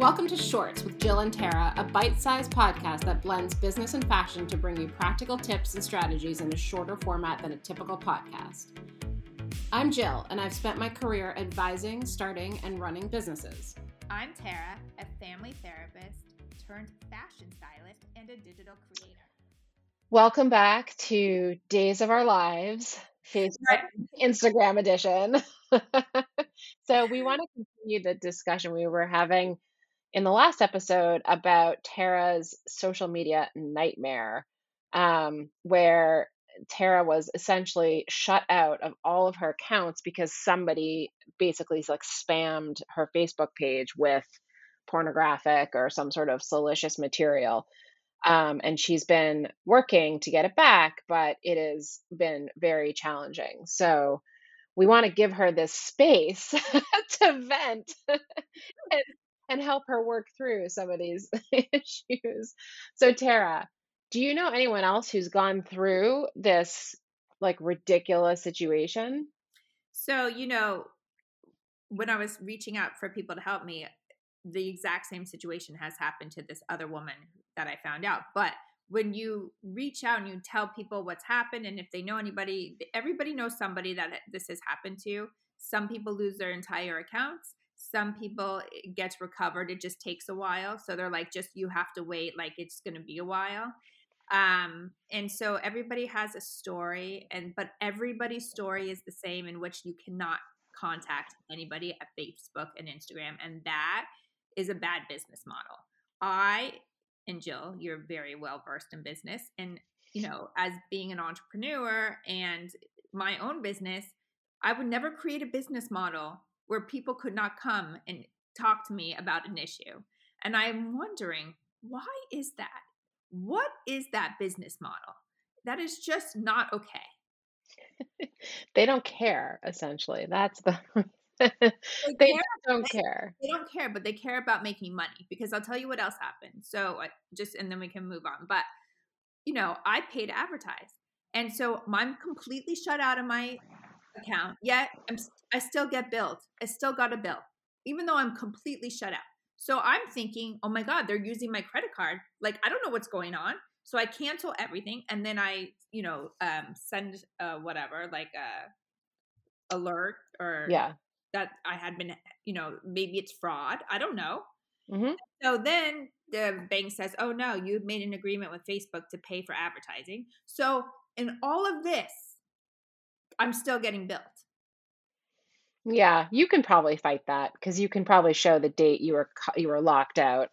Welcome to Shorts with Jill and Tara, a bite sized podcast that blends business and fashion to bring you practical tips and strategies in a shorter format than a typical podcast. I'm Jill, and I've spent my career advising, starting, and running businesses. I'm Tara, a family therapist turned fashion stylist and a digital creator. Welcome back to Days of Our Lives, Facebook, Instagram edition. so, we want to continue the discussion we were having in the last episode about Tara's social media nightmare, um, where Tara was essentially shut out of all of her accounts because somebody basically like spammed her Facebook page with pornographic or some sort of salacious material. Um, and she's been working to get it back, but it has been very challenging. So we want to give her this space to vent and, and help her work through some of these issues. So, Tara, do you know anyone else who's gone through this like ridiculous situation? So, you know, when I was reaching out for people to help me, the exact same situation has happened to this other woman that I found out. But when you reach out and you tell people what's happened, and if they know anybody, everybody knows somebody that this has happened to. Some people lose their entire accounts. Some people it gets recovered. It just takes a while. So they're like, just you have to wait, like it's going to be a while. Um, and so everybody has a story, and but everybody's story is the same, in which you cannot contact anybody at Facebook and Instagram, and that is a bad business model. I and Jill, you're very well versed in business. And, you know, as being an entrepreneur and my own business, I would never create a business model where people could not come and talk to me about an issue. And I'm wondering, why is that? What is that business model? That is just not okay. they don't care, essentially. That's the they, they don't they, care. They don't care, but they care about making money because I'll tell you what else happened. So I just and then we can move on. But you know, I pay to advertise, and so I'm completely shut out of my account. Yet I'm I still get billed. I still got a bill, even though I'm completely shut out. So I'm thinking, oh my god, they're using my credit card. Like I don't know what's going on. So I cancel everything, and then I, you know, um, send uh, whatever like a alert or yeah that I had been, you know, maybe it's fraud. I don't know. Mm-hmm. So then the bank says, oh no, you've made an agreement with Facebook to pay for advertising. So in all of this, I'm still getting billed. Yeah, you can probably fight that because you can probably show the date you were you were locked out.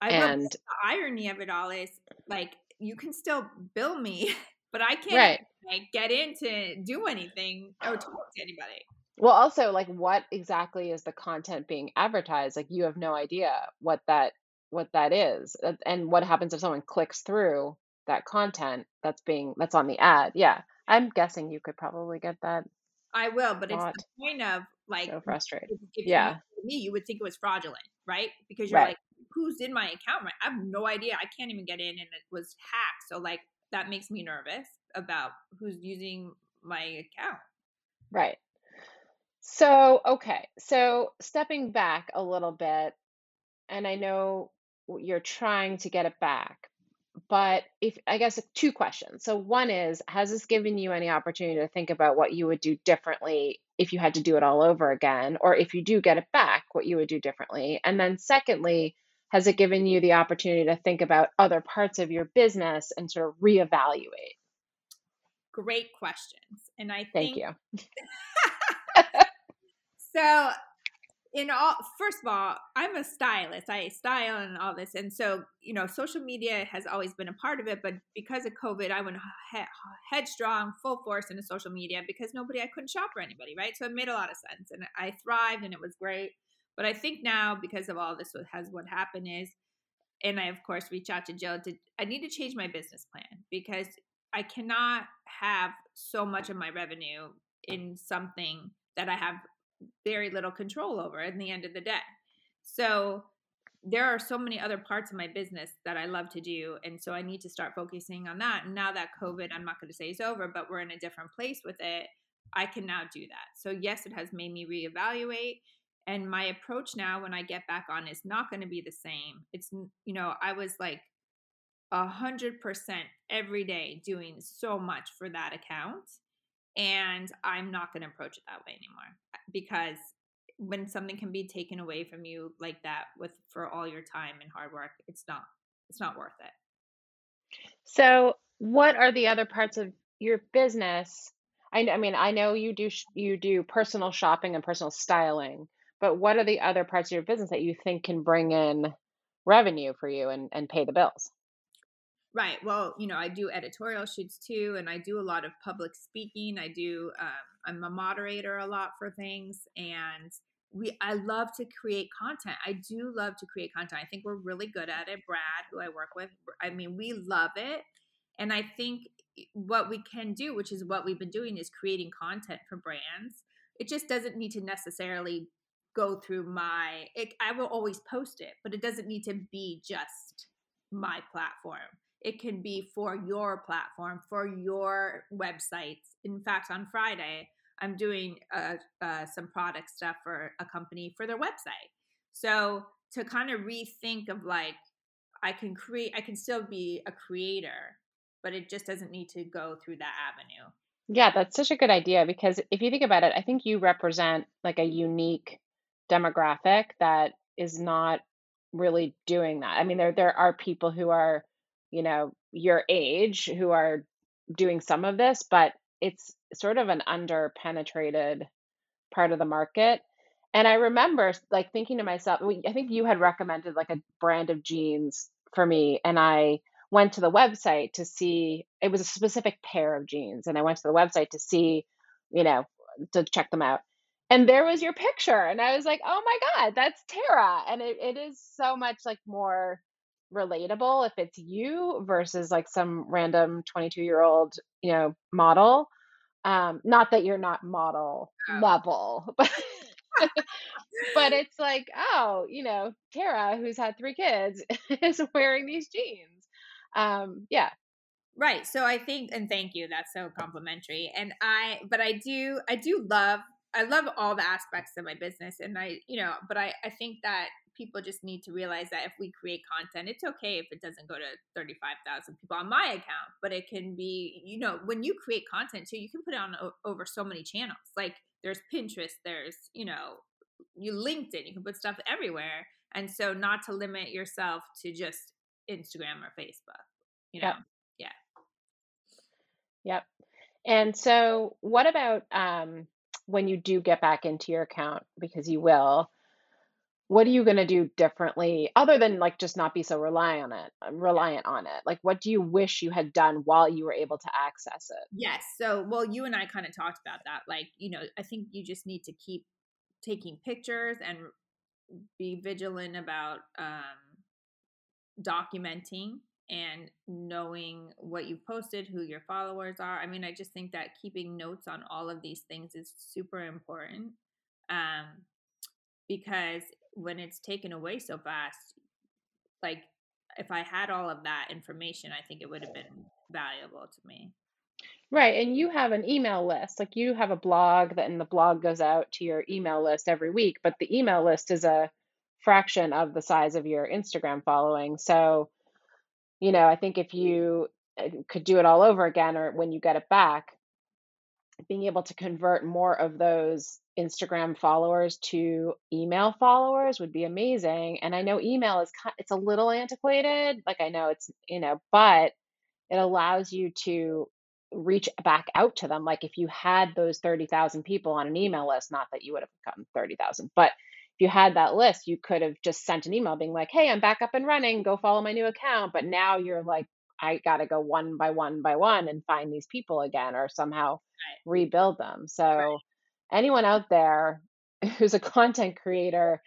I and the irony of it all is like you can still bill me, but I can't right. like, get in to do anything or talk to anybody. Well, also, like, what exactly is the content being advertised? Like, you have no idea what that what that is, and what happens if someone clicks through that content that's being that's on the ad. Yeah, I'm guessing you could probably get that. I will, but it's the point of like so frustrating. If, if yeah, me, you would think it was fraudulent, right? Because you're right. like, who's in my account? Right? I have no idea. I can't even get in, and it was hacked. So like that makes me nervous about who's using my account. Right. So, okay. So, stepping back a little bit, and I know you're trying to get it back, but if I guess uh, two questions. So, one is, has this given you any opportunity to think about what you would do differently if you had to do it all over again, or if you do get it back, what you would do differently? And then, secondly, has it given you the opportunity to think about other parts of your business and sort of reevaluate? Great questions. And I think. Thank you. So, in all, first of all, I'm a stylist. I style and all this, and so you know, social media has always been a part of it. But because of COVID, I went he- headstrong, full force into social media because nobody, I couldn't shop for anybody, right? So it made a lot of sense, and I thrived, and it was great. But I think now, because of all this, what has what happened is, and I of course reach out to Jill. To, I need to change my business plan because I cannot have so much of my revenue in something that I have very little control over in the end of the day. So there are so many other parts of my business that I love to do. And so I need to start focusing on that. And now that COVID, I'm not going to say is over, but we're in a different place with it, I can now do that. So, yes, it has made me reevaluate. And my approach now when I get back on is not going to be the same. It's, you know, I was like a hundred percent every day doing so much for that account. And I'm not going to approach it that way anymore because when something can be taken away from you like that with for all your time and hard work, it's not, it's not worth it. So, what are the other parts of your business? I, I mean, I know you do you do personal shopping and personal styling, but what are the other parts of your business that you think can bring in revenue for you and, and pay the bills? Right. Well, you know, I do editorial shoots too, and I do a lot of public speaking. I do. Um, I'm a moderator a lot for things, and we. I love to create content. I do love to create content. I think we're really good at it. Brad, who I work with, I mean, we love it, and I think what we can do, which is what we've been doing, is creating content for brands. It just doesn't need to necessarily go through my. It, I will always post it, but it doesn't need to be just my platform it can be for your platform, for your websites. In fact, on Friday, I'm doing uh, uh, some product stuff for a company for their website. So to kind of rethink of like, I can create, I can still be a creator, but it just doesn't need to go through that avenue. Yeah, that's such a good idea because if you think about it, I think you represent like a unique demographic that is not really doing that. I mean, there there are people who are you know, your age who are doing some of this, but it's sort of an under-penetrated part of the market. And I remember like thinking to myself, I think you had recommended like a brand of jeans for me, and I went to the website to see it was a specific pair of jeans, and I went to the website to see, you know, to check them out. And there was your picture, and I was like, oh my God, that's Tara. And it, it is so much like more relatable if it's you versus like some random 22 year old you know model. Um not that you're not model oh. level but but it's like oh you know tara who's had three kids is wearing these jeans. Um yeah. Right so i think and thank you that's so complimentary and i but i do i do love i love all the aspects of my business and i you know but i i think that people just need to realize that if we create content, it's okay if it doesn't go to 35,000 people on my account, but it can be, you know, when you create content too, you can put it on o- over so many channels. Like there's Pinterest, there's, you know, you LinkedIn, you can put stuff everywhere. And so not to limit yourself to just Instagram or Facebook, you know? Yep. Yeah. Yep. And so what about um when you do get back into your account because you will what are you going to do differently other than like just not be so reliant on it uh, reliant on it? Like what do you wish you had done while you were able to access it? Yes so well you and i kind of talked about that like you know i think you just need to keep taking pictures and be vigilant about um, documenting and knowing what you've posted who your followers are. I mean i just think that keeping notes on all of these things is super important um, because when it's taken away so fast, like if I had all of that information, I think it would have been valuable to me. Right. And you have an email list. Like you have a blog that and the blog goes out to your email list every week, but the email list is a fraction of the size of your Instagram following. So, you know, I think if you uh, could do it all over again or when you get it back, being able to convert more of those Instagram followers to email followers would be amazing. And I know email is it's a little antiquated, like I know it's, you know, but it allows you to reach back out to them like if you had those 30,000 people on an email list, not that you would have gotten 30,000, but if you had that list, you could have just sent an email being like, "Hey, I'm back up and running. Go follow my new account." But now you're like I got to go one by one by one and find these people again or somehow right. rebuild them. So, right. Anyone out there who's a content creator,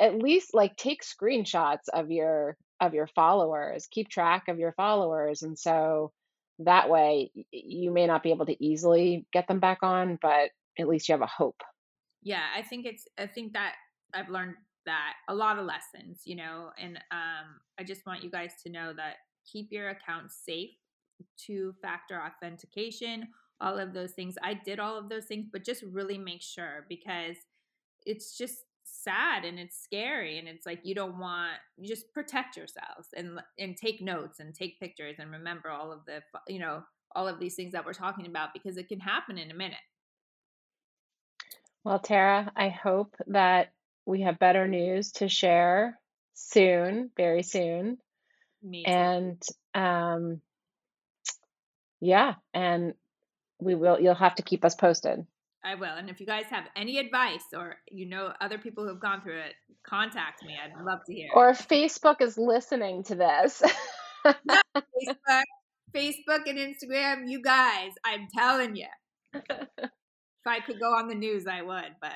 at least like take screenshots of your of your followers, keep track of your followers and so that way you may not be able to easily get them back on, but at least you have a hope. Yeah, I think it's I think that I've learned that a lot of lessons, you know, and um I just want you guys to know that keep your account safe, two factor authentication, all of those things. I did all of those things, but just really make sure because it's just sad and it's scary and it's like you don't want you just protect yourselves and and take notes and take pictures and remember all of the you know all of these things that we're talking about because it can happen in a minute well tara i hope that we have better news to share soon very soon Me too. and um yeah and we will you'll have to keep us posted I will. And if you guys have any advice or you know other people who have gone through it, contact me. I'd love to hear. Or if Facebook is listening to this. Facebook, Facebook and Instagram, you guys, I'm telling you. if I could go on the news, I would, but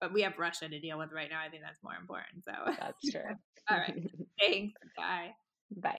but we have Russia to deal with right now. I think that's more important. So that's true. All right. Thanks. Bye. Bye.